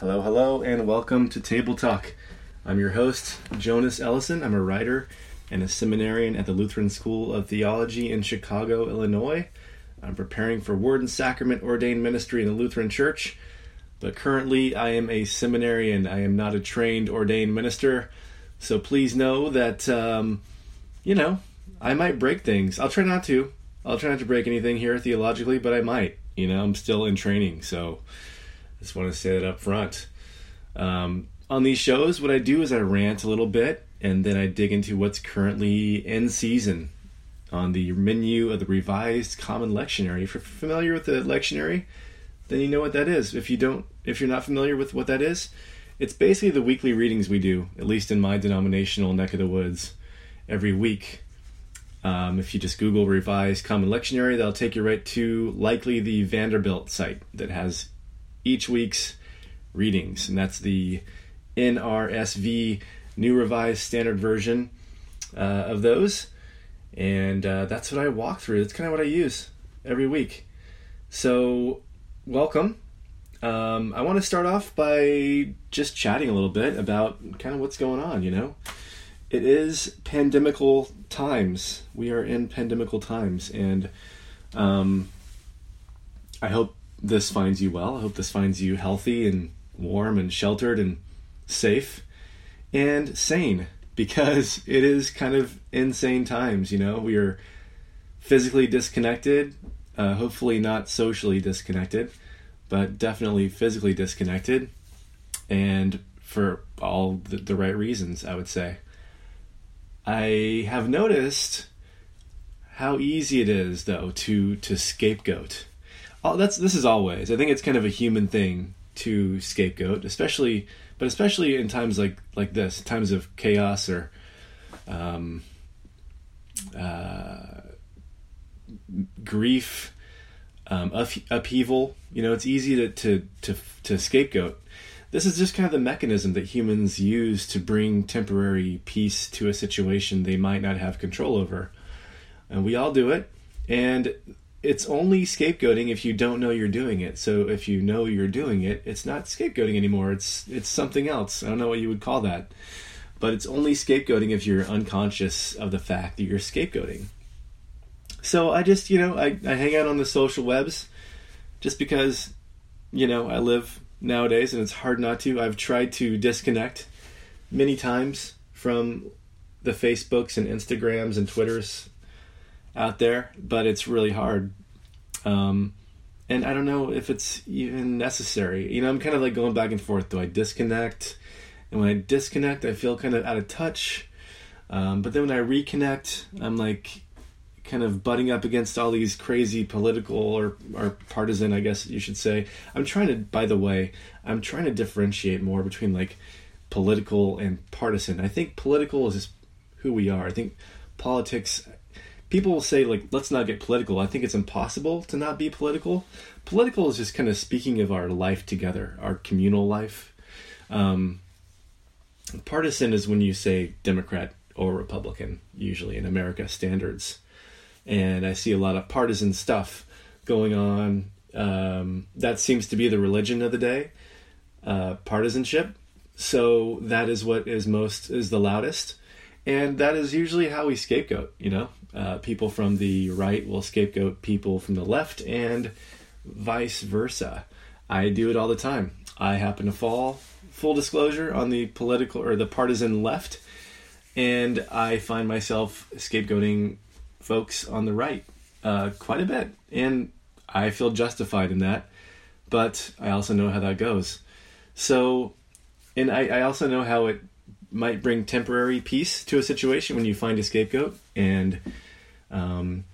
Hello, hello, and welcome to Table Talk. I'm your host, Jonas Ellison. I'm a writer and a seminarian at the Lutheran School of Theology in Chicago, Illinois. I'm preparing for Word and Sacrament ordained ministry in the Lutheran Church, but currently I am a seminarian. I am not a trained ordained minister, so please know that, um, you know, I might break things. I'll try not to. I'll try not to break anything here theologically, but I might. You know, I'm still in training, so just want to say that up front. Um, on these shows, what I do is I rant a little bit and then I dig into what's currently in season on the menu of the Revised Common Lectionary. If you're familiar with the lectionary, then you know what that is. If you don't, if you're not familiar with what that is, it's basically the weekly readings we do, at least in my denominational neck of the woods, every week. Um, if you just Google Revised Common Lectionary, that'll take you right to likely the Vanderbilt site that has each week's readings, and that's the NRSV New Revised Standard Version uh, of those. And uh, that's what I walk through. That's kind of what I use every week. So, welcome. Um, I want to start off by just chatting a little bit about kind of what's going on, you know? It is pandemical times. We are in pandemical times, and um, I hope this finds you well. I hope this finds you healthy and warm and sheltered and safe and sane because it is kind of insane times. You know, we are physically disconnected, uh, hopefully not socially disconnected, but definitely physically disconnected, and for all the, the right reasons, I would say. I have noticed how easy it is, though, to to scapegoat oh, that's this is always. I think it's kind of a human thing to scapegoat, especially, but especially in times like like this, times of chaos or um, uh, grief, um, upheaval. You know, it's easy to, to to to scapegoat. This is just kind of the mechanism that humans use to bring temporary peace to a situation they might not have control over. And we all do it. And it's only scapegoating if you don't know you're doing it. So if you know you're doing it, it's not scapegoating anymore. It's it's something else. I don't know what you would call that. But it's only scapegoating if you're unconscious of the fact that you're scapegoating. So I just, you know, I, I hang out on the social webs just because, you know, I live nowadays and it's hard not to. I've tried to disconnect many times from the Facebooks and Instagrams and Twitters out there, but it's really hard. Um, and I don't know if it's even necessary. You know, I'm kind of like going back and forth. Do I disconnect? And when I disconnect, I feel kind of out of touch. Um, but then when I reconnect, I'm like kind of butting up against all these crazy political or, or partisan, I guess you should say. I'm trying to, by the way, I'm trying to differentiate more between like political and partisan. I think political is who we are. I think politics people will say like let's not get political. I think it's impossible to not be political. Political is just kind of speaking of our life together our communal life. Um, partisan is when you say democrat or republican usually in america standards. And i see a lot of partisan stuff going on. Um, that seems to be the religion of the day uh, partisanship. So that is what is most is the loudest. And that is usually how we scapegoat you know uh, people from the right will scapegoat people from the left, and vice versa. I do it all the time. I happen to fall, full disclosure, on the political or the partisan left, and I find myself scapegoating folks on the right uh, quite a bit. And I feel justified in that, but I also know how that goes. So, and I, I also know how it might bring temporary peace to a situation when you find a scapegoat and um,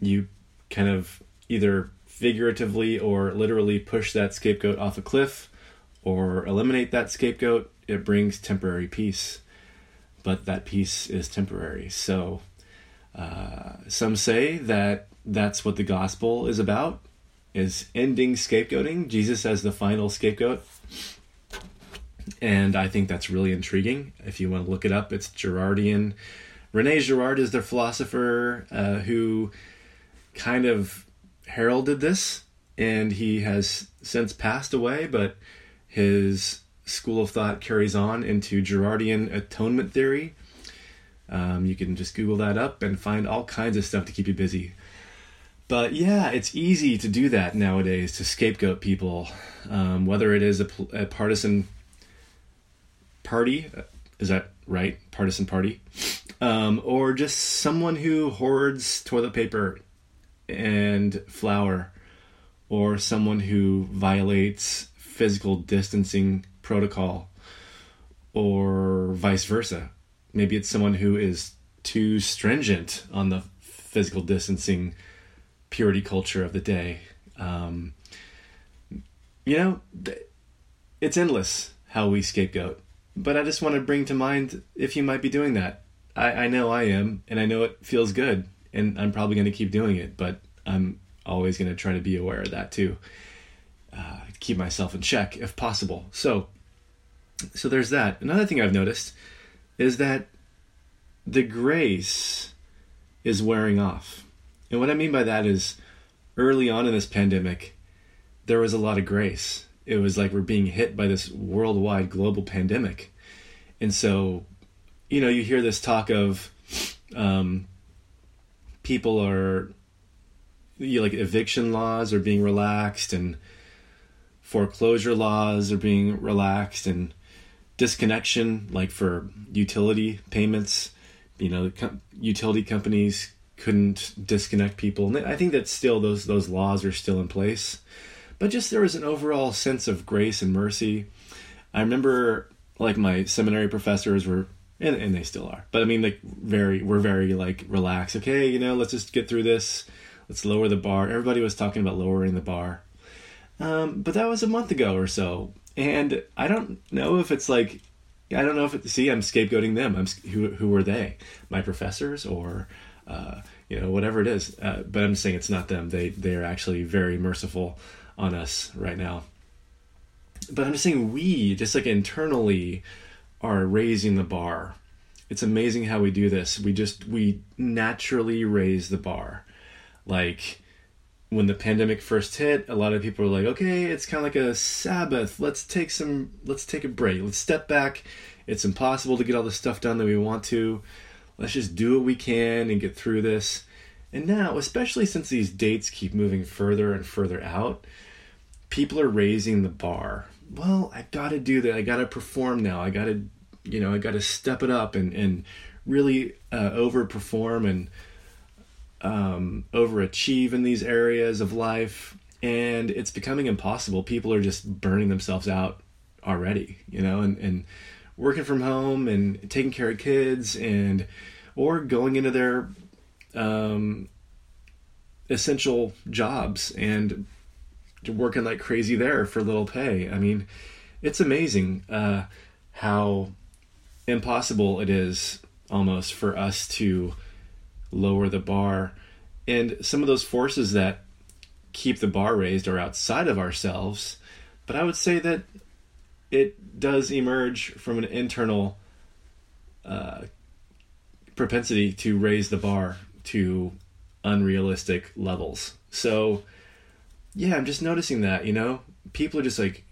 you kind of either figuratively or literally push that scapegoat off a cliff or eliminate that scapegoat, it brings temporary peace. But that peace is temporary. So uh, some say that that's what the gospel is about is ending scapegoating jesus as the final scapegoat and i think that's really intriguing if you want to look it up it's girardian Rene Girard is their philosopher uh, who kind of heralded this, and he has since passed away. But his school of thought carries on into Girardian atonement theory. Um, you can just Google that up and find all kinds of stuff to keep you busy. But yeah, it's easy to do that nowadays to scapegoat people, um, whether it is a, a, partisan party, uh, is that right? Partisan party, um, or just someone who hoards toilet paper and flour, or someone who violates physical distancing protocol, or vice versa. Maybe it's someone who is too stringent on the physical distancing purity culture of the day. Um, you know, it's endless how we scapegoat. But I just want to bring to mind if you might be doing that. I, I know I am, and I know it feels good, and I'm probably going to keep doing it, but I'm always going to try to be aware of that too. Uh, keep myself in check if possible. So, so there's that. Another thing I've noticed is that the grace is wearing off. And what I mean by that is early on in this pandemic, there was a lot of grace. It was like we're being hit by this worldwide global pandemic. And so, you know, you hear this talk of um, people are, you know, like eviction laws are being relaxed and foreclosure laws are being relaxed and disconnection, like for utility payments, you know, utility companies couldn't disconnect people. And I think that still those those laws are still in place. But just there was an overall sense of grace and mercy. I remember like my seminary professors were and, and they still are. But I mean like very we're very like relaxed. Okay, you know, let's just get through this. Let's lower the bar. Everybody was talking about lowering the bar. Um, but that was a month ago or so. And I don't know if it's like I don't know if it, see I'm scapegoating them. I'm who who were they? My professors or uh, you know, whatever it is. Uh, but I'm saying it's not them. They they are actually very merciful on us right now. But I'm just saying we just like internally are raising the bar. It's amazing how we do this. We just we naturally raise the bar. Like when the pandemic first hit, a lot of people were like, "Okay, it's kind of like a Sabbath. Let's take some let's take a break. Let's step back. It's impossible to get all the stuff done that we want to." let's just do what we can and get through this. And now, especially since these dates keep moving further and further out, people are raising the bar. Well, I got to do that. I got to perform now. I got to, you know, I got to step it up and and really uh, overperform and um, overachieve in these areas of life. And it's becoming impossible. People are just burning themselves out already, you know, and and working from home and taking care of kids and or going into their um, essential jobs and working like crazy there for little pay. I mean, it's amazing uh, how impossible it is almost for us to lower the bar. And some of those forces that keep the bar raised are outside of ourselves. But I would say that it does emerge from an internal uh, propensity to raise the bar to unrealistic levels. So, yeah, I'm just noticing that, you know, people are just like,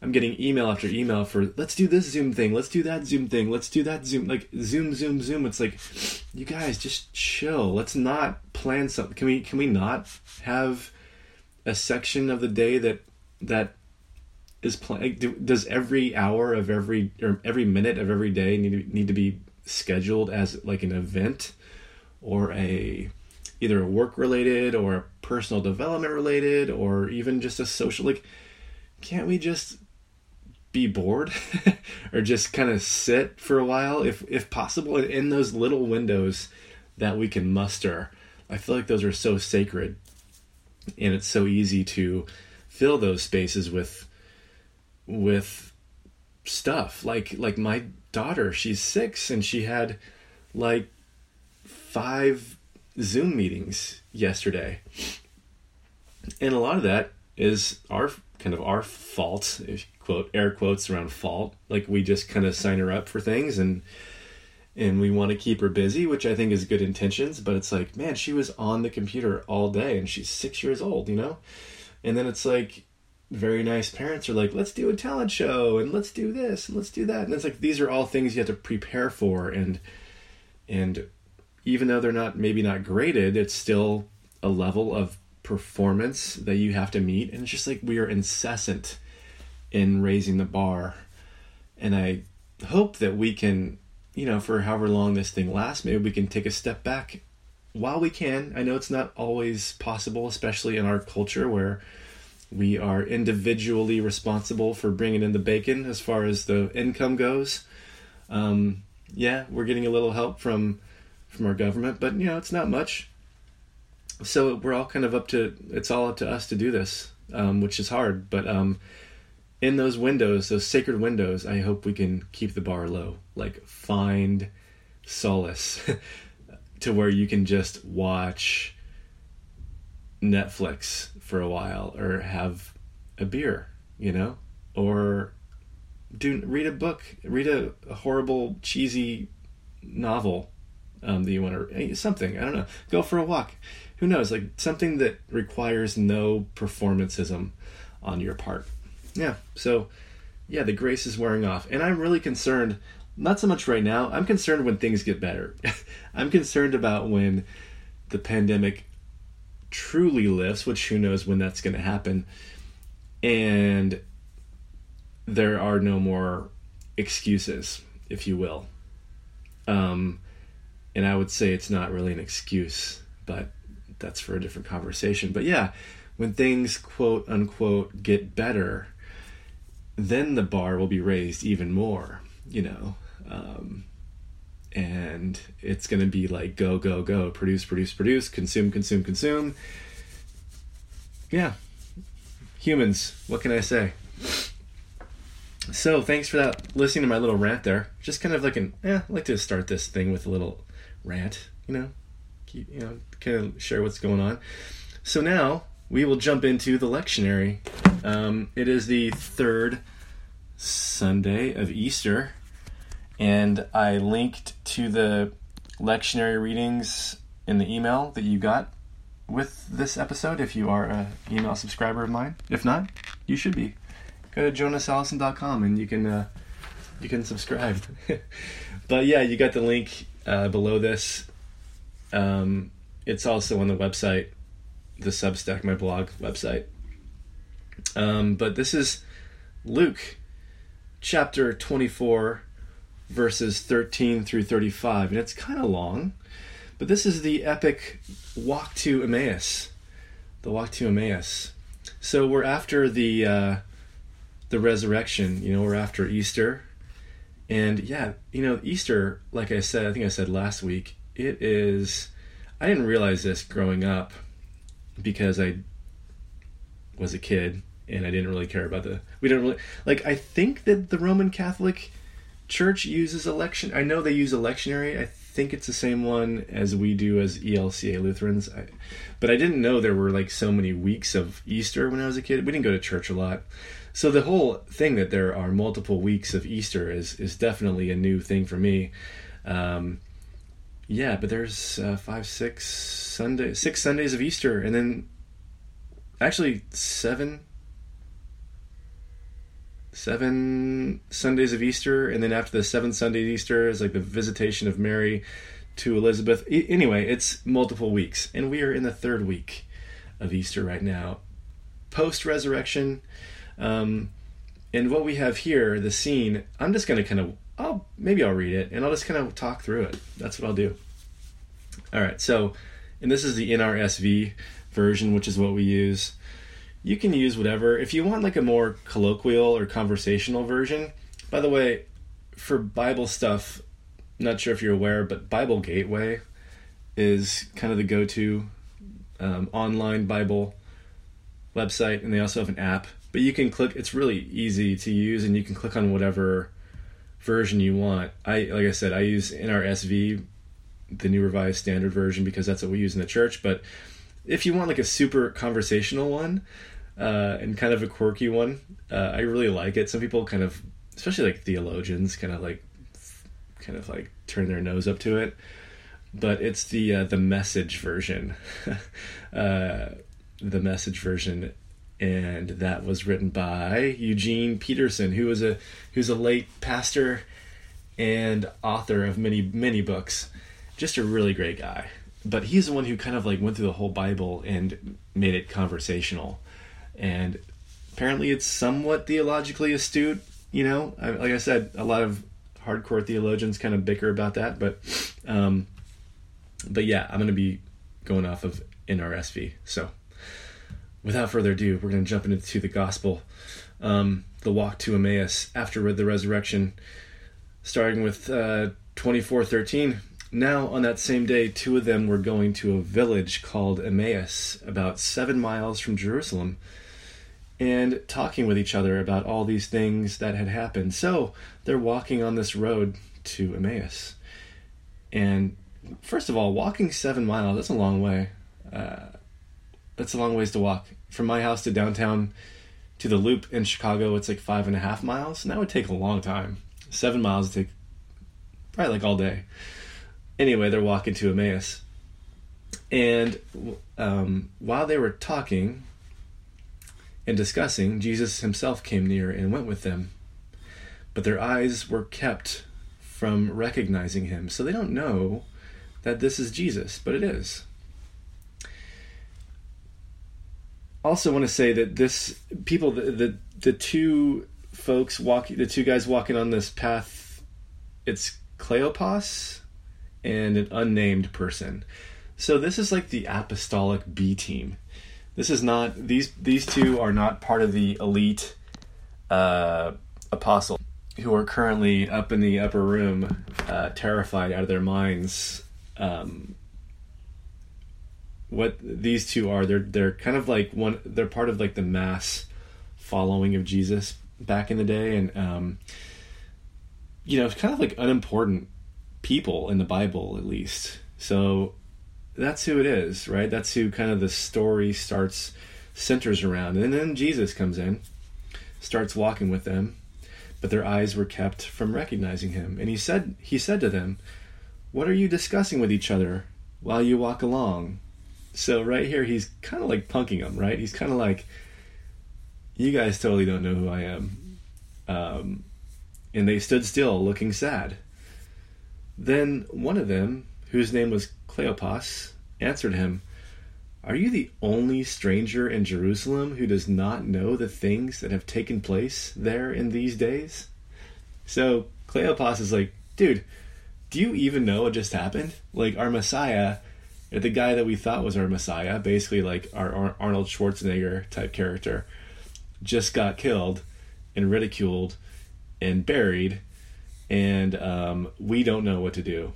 I'm getting email after email for let's do this Zoom thing, let's do that Zoom thing, let's do that Zoom, like Zoom, Zoom, Zoom. It's like, you guys just chill. Let's not plan something. Can we can we not have a section of the day that that is playing does every hour of every or every minute of every day need to, need to be scheduled as like an event or a either work related or personal development related or even just a social like can't we just be bored? Or just kind of sit for a while if if possible in those little windows that we can muster. I feel like those are so sacred and it's so easy to fill those spaces with with stuff. Like like my daughter she's 6 and she had like five zoom meetings yesterday. And a lot of that is our kind of our fault if quote air quotes around fault. Like we just kind of sign her up for things and and we want to keep her busy which i think is good intentions but it's like man she was on the computer all day and she's six years old you know? And then it's like very nice parents are like, let's do a talent show and let's do this and let's do that. And it's like these are all things you have to prepare for and and even though they're not maybe not graded, it's still a level of performance that you have to meet. And it's just like we are incessant in raising the bar. And I hope that we can, you know, for however long this thing lasts, maybe we can take a step back while we can. I know it's not always possible, especially in our culture where we are individually responsible for bringing in the bacon as far as the income goes. Um, yeah, we're getting a little help from from our government, but you know it's not much. So we're all kind of up to it's all up to us to do this, um, which is hard. But um, in those windows, those sacred windows, I hope we can keep the bar low, like find solace to where you can just watch Netflix for a while or have a beer, you know, or do read a book, read a, a horrible cheesy novel um, that you want to eh, something. I don't know. Go for a walk. Who knows? Like something that requires no performanceism on your part. Yeah. So, yeah, the grace is wearing off, and I'm really concerned. Not so much right now. I'm concerned when things get better. I'm concerned about when the pandemic truly lifts, which who knows when that's going to happen, and there are no more excuses, if you will. Um, and I would say it's not really an excuse, but that's for a different conversation. But yeah, when things quote unquote get better, then the bar will be raised even more, you know. Um, and it's going to be like go, go, go, produce, produce, produce, consume, consume, consume. Yeah. Humans, what can I say? So, thanks for that listening to my little rant there. Just kind of like an, yeah, I like to start this thing with a little rant, you know, keep, you know, kind of share what's going on. So now we will jump into the lectionary. Um, it is the third Sunday of Easter, and I linked to the lectionary readings in the email that you got with this episode if you are an email subscriber of mine. If not, you should be. Go to jonasellison.com and you can uh, you can subscribe. but yeah, you got the link uh, below this. Um, it's also on the website, the Substack, my blog website. Um, but this is Luke chapter 24, verses 13 through 35. And it's kind of long, but this is the epic walk to Emmaus. The walk to Emmaus. So we're after the uh, the resurrection. You know, we're after Easter. And yeah, you know, Easter, like I said, I think I said last week, it is. I didn't realize this growing up because I was a kid and I didn't really care about the. We don't really like. I think that the Roman Catholic Church uses election. I know they use a lectionary. I think it's the same one as we do as ELCA Lutherans. I, but I didn't know there were like so many weeks of Easter when I was a kid. We didn't go to church a lot. So the whole thing that there are multiple weeks of Easter is is definitely a new thing for me. Um, yeah, but there's uh, five, six Sunday, six Sundays of Easter, and then actually seven, seven Sundays of Easter, and then after the seventh Sunday of Easter is like the visitation of Mary to Elizabeth. Anyway, it's multiple weeks, and we are in the third week of Easter right now, post resurrection. Um, and what we have here, the scene, I'm just going to kind of, I'll maybe I'll read it and I'll just kind of talk through it. That's what I'll do. All right, so, and this is the NRSV version, which is what we use. You can use whatever. If you want like a more colloquial or conversational version, by the way, for Bible stuff, not sure if you're aware, but Bible Gateway is kind of the go to um, online Bible website, and they also have an app but you can click it's really easy to use and you can click on whatever version you want. I like i said i use nrsv the new revised standard version because that's what we use in the church. But if you want like a super conversational one uh, and kind of a quirky one uh, i really like it. Some people kind of especially like theologians kind of like kind of like turn their nose up to it. But it's the uh, the message version. Uh, the message version and that was written by Eugene Peterson, who was a who's a late pastor and author of many many books. Just a really great guy. But he's the one who kind of like went through the whole Bible and made it conversational. And apparently it's somewhat theologically astute, you know. Like I said, a lot of hardcore theologians kind of bicker about that, but um but yeah, I'm going to be going off of NRSV. So without further ado, we're going to jump into the gospel, um, the walk to Emmaus after the resurrection, starting with uh, 24:13. Now, on that same day, two of them were going to a village called Emmaus, about seven miles from Jerusalem, and talking with each other about all these things that had happened. So they're walking on this road to Emmaus. And first of all, walking seven miles, that's a long way. Uh, that's a long ways to walk. From my house to downtown to the loop in Chicago, it's like five and a half miles, and that would take a long time. Seven miles would take probably like all day. Anyway, they're walking to Emmaus. And um, while they were talking and discussing, Jesus himself came near and went with them. But their eyes were kept from recognizing him, so they don't know that this is Jesus, but it is. Also want to say that this people the, the the, two folks walking the two guys walking on this path it's Cleopas and an unnamed person. So this is like the apostolic B team. This is not these these two are not part of the elite uh, apostle who are currently up in the upper room, uh, terrified out of their minds um, what these two are they're they're kind of like one they're part of like the mass following of Jesus back in the day. And um you know it's kind of like unimportant people in the Bible at least. So that's who it is right? That's who kind of the story starts centers around. And then Jesus comes in starts walking with them but their eyes were kept from recognizing him. And he said he said to them what are you discussing with each other while you walk along so right here, he's kind of like punking them, right? He's kind of like, you guys totally don't know who I am. Um, and they stood still, looking sad. Then one of them, whose name was Cleopas, answered him, Are you the only stranger in Jerusalem who does not know the things that have taken place there in these days? So Cleopas is like, Dude, do you even know what just happened? Like, our Messiah the guy that we thought was our Messiah, basically like our Arnold Schwarzenegger type character, just got killed and ridiculed and buried, and um, we don't know what to do.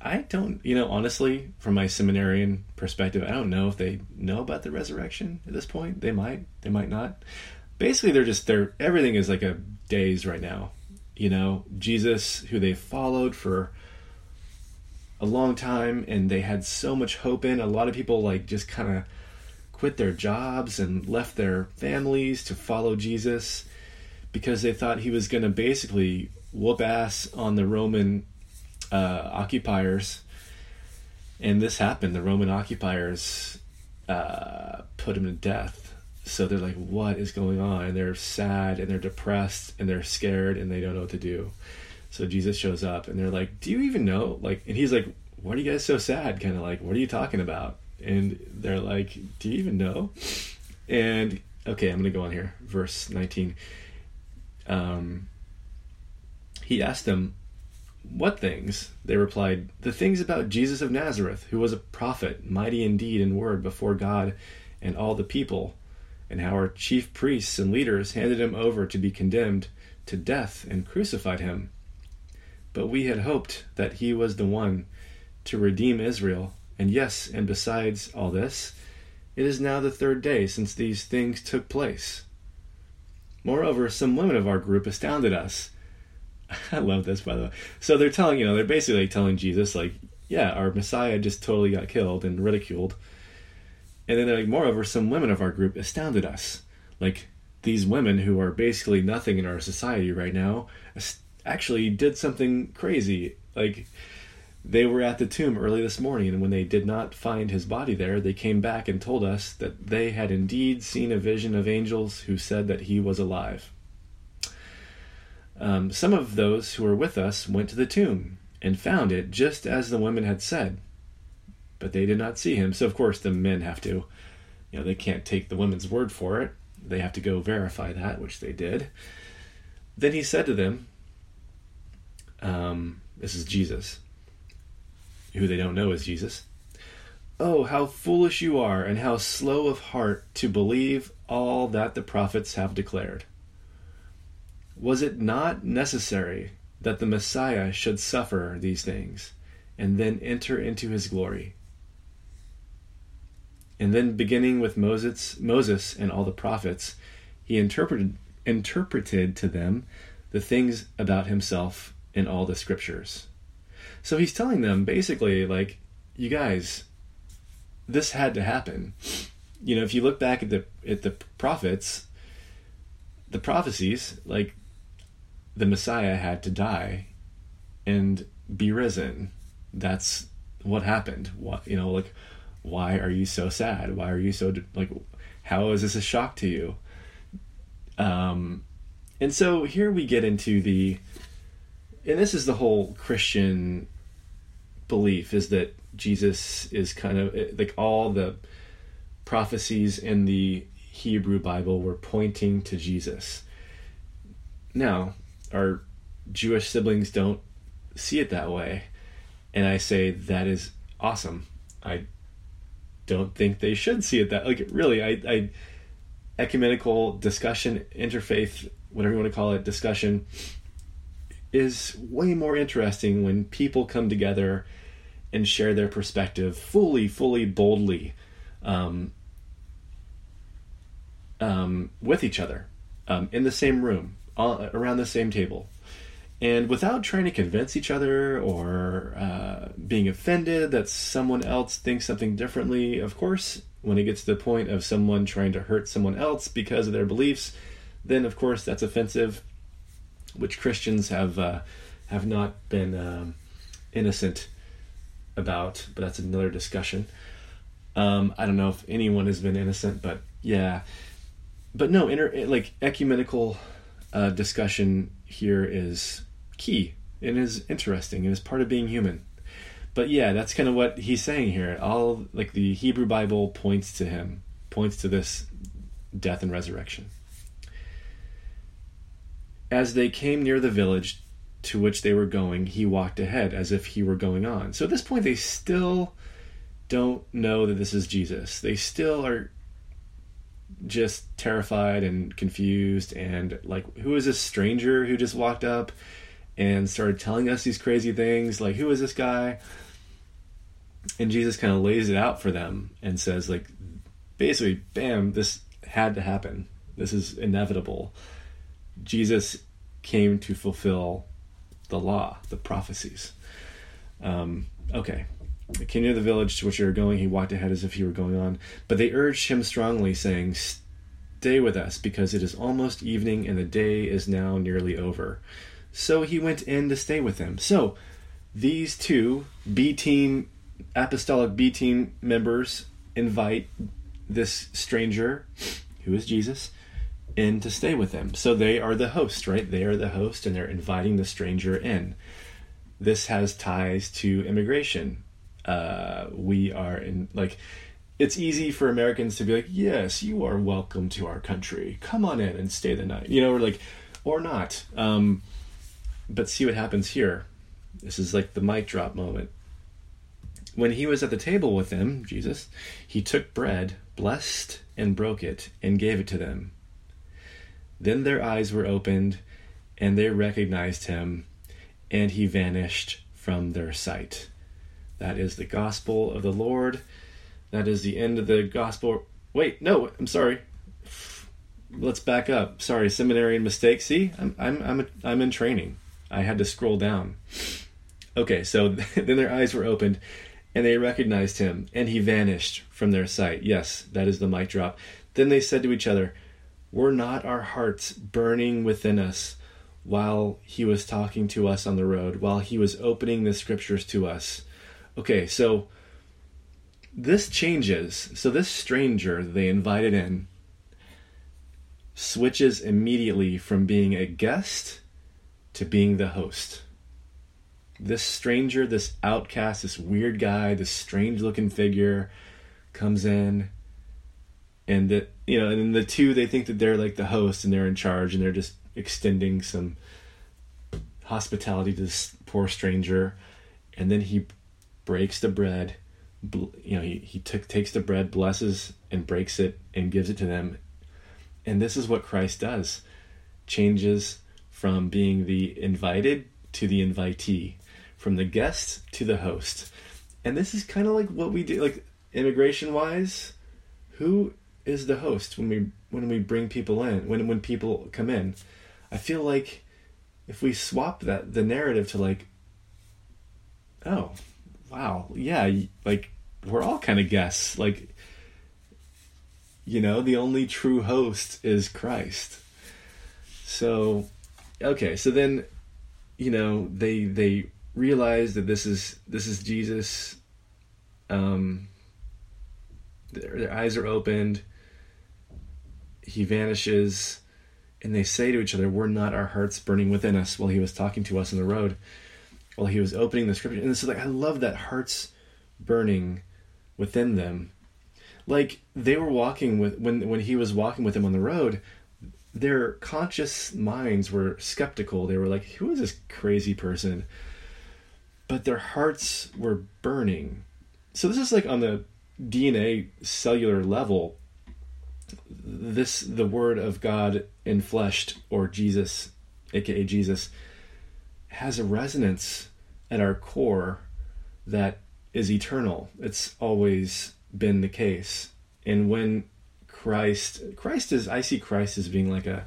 I don't, you know, honestly, from my seminarian perspective, I don't know if they know about the resurrection at this point. They might, they might not. Basically, they're just they're everything is like a daze right now. You know, Jesus, who they followed for a long time and they had so much hope in. A lot of people like just kind of quit their jobs and left their families to follow Jesus because they thought he was going to basically whoop ass on the Roman uh, occupiers. And this happened. The Roman occupiers uh, put him to death. So they're like, what is going on? And they're sad and they're depressed and they're scared and they don't know what to do. So Jesus shows up and they're like, "Do you even know?" Like, and he's like, "What are you guys so sad?" Kind of like, "What are you talking about?" And they're like, "Do you even know?" And okay, I'm gonna go on here, verse 19. Um, he asked them, "What things?" They replied, "The things about Jesus of Nazareth, who was a prophet, mighty in deed and word before God and all the people." and how our chief priests and leaders handed him over to be condemned to death and crucified him. But we had hoped that he was the one to redeem Israel. And yes, and besides all this, it is now the third day since these things took place. Moreover, some women of our group astounded us. I love this, by the way. So they're telling, you know, they're basically telling Jesus, like, yeah, our Messiah just totally got killed and ridiculed. And then like, moreover, some women of our group astounded us. Like, these women who are basically nothing in our society right now actually did something crazy. Like They were at the tomb early this morning, and when they did not find his body there, they came back and told us that they had indeed seen a vision of angels who said that he was alive. Um, some of those who were with us went to the tomb and found it just as the women had said, but they did not see him. So, of course, the men have to, you know, they can't take the women's word for it. They have to go verify that, which they did. Then he said to them, um, This is Jesus, who they don't know is Jesus. Oh, how foolish you are, and how slow of heart to believe all that the prophets have declared. Was it not necessary that the Messiah should suffer these things and then enter into his glory? And then, beginning with Moses, Moses and all the prophets, he interpreted interpreted to them the things about himself in all the scriptures. So he's telling them basically, like, you guys, this had to happen. You know, if you look back at the at the prophets, the prophecies, like the Messiah had to die and be risen. That's what happened. What you know, like, why are you so sad? Why are you so like? How is this a shock to you? Um, and so here we get into the, and this is the whole Christian belief is that Jesus is kind of like all the prophecies in the Hebrew Bible were pointing to Jesus. Now, our Jewish siblings don't see it that way. And I say that is awesome. I don't think they should see it that like really I, I ecumenical discussion, interfaith, whatever you want to call it, discussion is way more interesting when people come together and share their perspective fully, fully, boldly um, um, with each other um, in the same room, all, around the same table. And without trying to convince each other or uh, being offended that someone else thinks something differently, of course, when it gets to the point of someone trying to hurt someone else because of their beliefs, then of course that's offensive, which Christians have uh, have not been um, innocent about. But that's another discussion. Um, I don't know if anyone has been innocent, but yeah, but no, inter- like ecumenical uh, discussion here is key and is interesting and is part of being human. But yeah, that's kind of what he's saying here. All like the Hebrew Bible points to him, points to this death and resurrection. As they came near the village to which they were going, he walked ahead as if he were going on. So at this point, they still don't know that this is Jesus. They still are just terrified and confused and like, who is this stranger who just walked up and started telling us these crazy things? Like, who is this guy? And Jesus kind of lays it out for them and says, like, basically, bam, this had to happen. This is inevitable. Jesus came to fulfill the law, the prophecies. Um, okay. They came near the village to which they were going. He walked ahead as if he were going on. But they urged him strongly, saying, Stay with us, because it is almost evening and the day is now nearly over. So he went in to stay with them. So these two B team, apostolic B team members invite this stranger, who is Jesus, in to stay with them. So they are the host, right? They are the host and they're inviting the stranger in. This has ties to immigration. Uh, we are in, like, it's easy for Americans to be like, yes, you are welcome to our country. Come on in and stay the night. You know, or like, or not. Um, but see what happens here. This is like the mic drop moment. When he was at the table with them, Jesus, he took bread, blessed and broke it, and gave it to them. Then their eyes were opened, and they recognized him, and he vanished from their sight. That is the gospel of the Lord. That is the end of the gospel. Wait, no, I'm sorry. Let's back up. Sorry, seminary mistake. See, I'm I'm I'm a, I'm in training. I had to scroll down. Okay, so then their eyes were opened, and they recognized him, and he vanished from their sight. Yes, that is the mic drop. Then they said to each other, Were not our hearts burning within us while he was talking to us on the road, while he was opening the scriptures to us. Okay, so this changes. So this stranger they invited in switches immediately from being a guest to being the host. This stranger, this outcast, this weird guy, this strange looking figure comes in and that you know, and then the two they think that they're like the host and they're in charge and they're just extending some hospitality to this poor stranger, and then he breaks the bread. You know, he he took takes the bread, blesses and breaks it, and gives it to them. And this is what Christ does: changes from being the invited to the invitee, from the guest to the host. And this is kind of like what we do, like immigration wise. Who is the host when we when we bring people in when when people come in. I feel like if we swap that the narrative to like oh wow yeah like we're all kind of guests like you know the only true host is christ. So okay so then you know they they realize that this is this is jesus um their, their eyes are opened he vanishes, and they say to each other, Were not our hearts burning within us while he was talking to us on the road, while he was opening the scripture? And so, like, I love that hearts burning within them. Like they were walking with when when he was walking with them on the road, their conscious minds were skeptical. They were like, "Who is this crazy person?" But their hearts were burning. So this is like on the DNA cellular level this the word of God infleshed or Jesus aka Jesus has a resonance at our core that is eternal. It's always been the case. And when Christ Christ is I see Christ as being like a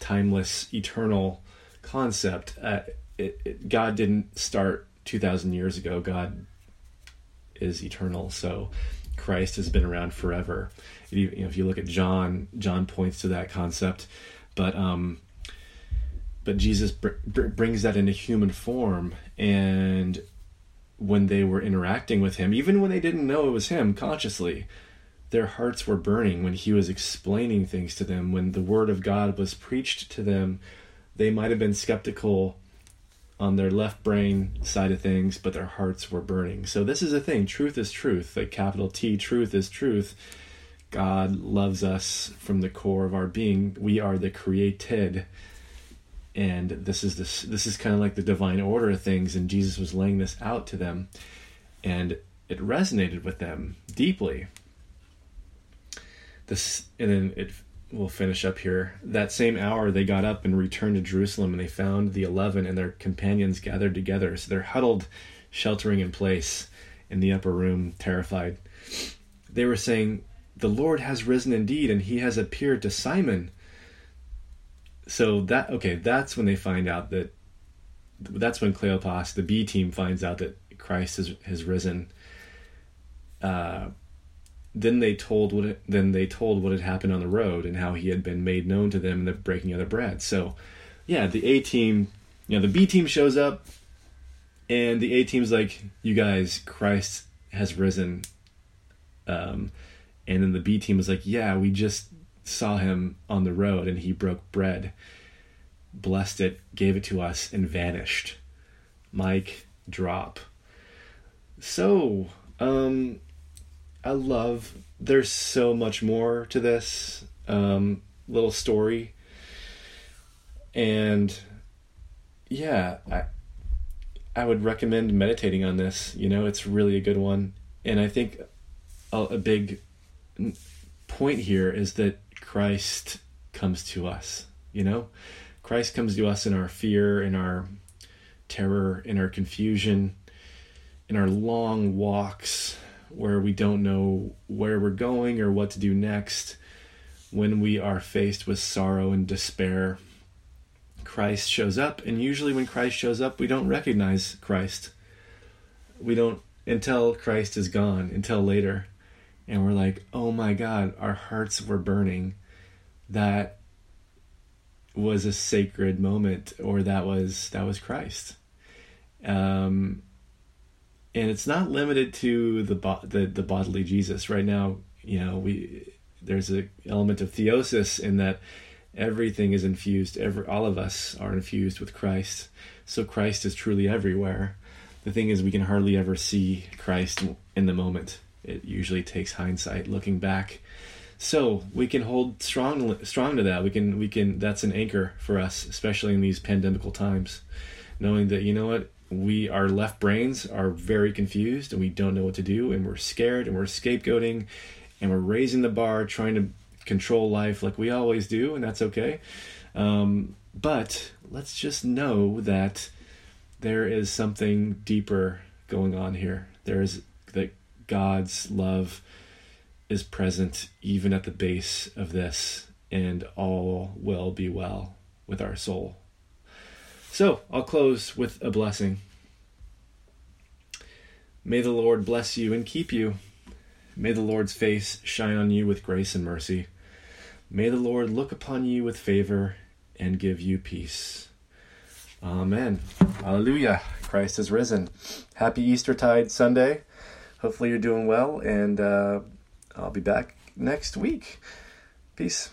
timeless eternal concept. Uh, it, it, God didn't start 2000 years ago. God is eternal. So Christ has been around forever. If you, you know, if you look at John, John points to that concept, but um, but Jesus br- br- brings that into human form, and when they were interacting with him, even when they didn't know it was him consciously, their hearts were burning when he was explaining things to them. When the word of God was preached to them, they might have been skeptical on their left brain side of things, but their hearts were burning. So this is a thing. Truth is truth. Like capital T, truth is truth. God loves us from the core of our being. We are the created. And this is this this is kind of like the divine order of things, and Jesus was laying this out to them, and it resonated with them deeply. This and then it we'll finish up here. That same hour, they got up and returned to Jerusalem, and they found the eleven and their companions gathered together. So they're huddled, sheltering in place in the upper room, terrified. They were saying, The Lord has risen indeed, and he has appeared to Simon. So that, okay, that's when they find out that, that's when Cleopas, the B team, finds out that Christ has, has risen. Uh, then they told what it, then they told what had happened on the road and how he had been made known to them in the breaking of the bread. So, yeah, the A team, you know, the B team shows up, and the A team's like, "You guys, Christ has risen," um, and then the B team was like, "Yeah, we just saw him on the road, and he broke bread, blessed it, gave it to us, and vanished." Mic, drop. So, um, I love. There's so much more to this um, little story, and yeah, I I would recommend meditating on this. You know, it's really a good one, and I think a, a big point here is that Christ comes to us. You know, Christ comes to us in our fear, in our terror, in our confusion, in our long walks where we don't know where we're going or what to do next, when we are faced with sorrow and despair, Christ shows up. And usually, when Christ shows up, we don't recognize Christ. We don't until Christ is gone, until later. And we're like, oh my God, our hearts were burning. That was a sacred moment or that was that was Christ. Um, and it's not limited to the, bo- the the bodily Jesus. Right now, you know, we there's an element of theosis in that everything is infused. Every all of us are infused with Christ. So Christ is truly everywhere. The thing is, we can hardly ever see Christ in the moment. It usually takes hindsight, looking back. So we can hold strong, strong to that. We can, we can. That's an anchor for us, especially in these pandemical times, knowing that you know what we our left brains are very confused and we don't know what to do and we're scared and we're scapegoating and we're raising the bar trying to control life like we always do and that's okay. Um, but let's just know that there is something deeper going on here. There is that god's love is present even at the base of this and all will be well with our soul so I'll close with a blessing. May the Lord bless you and keep you. May the Lord's face shine on you with grace and mercy. May the Lord look upon you with favor and give you peace. Amen. Hallelujah. Christ is risen. Happy Eastertide Sunday. Hopefully you're doing well, and uh, I'll be back next week. Peace.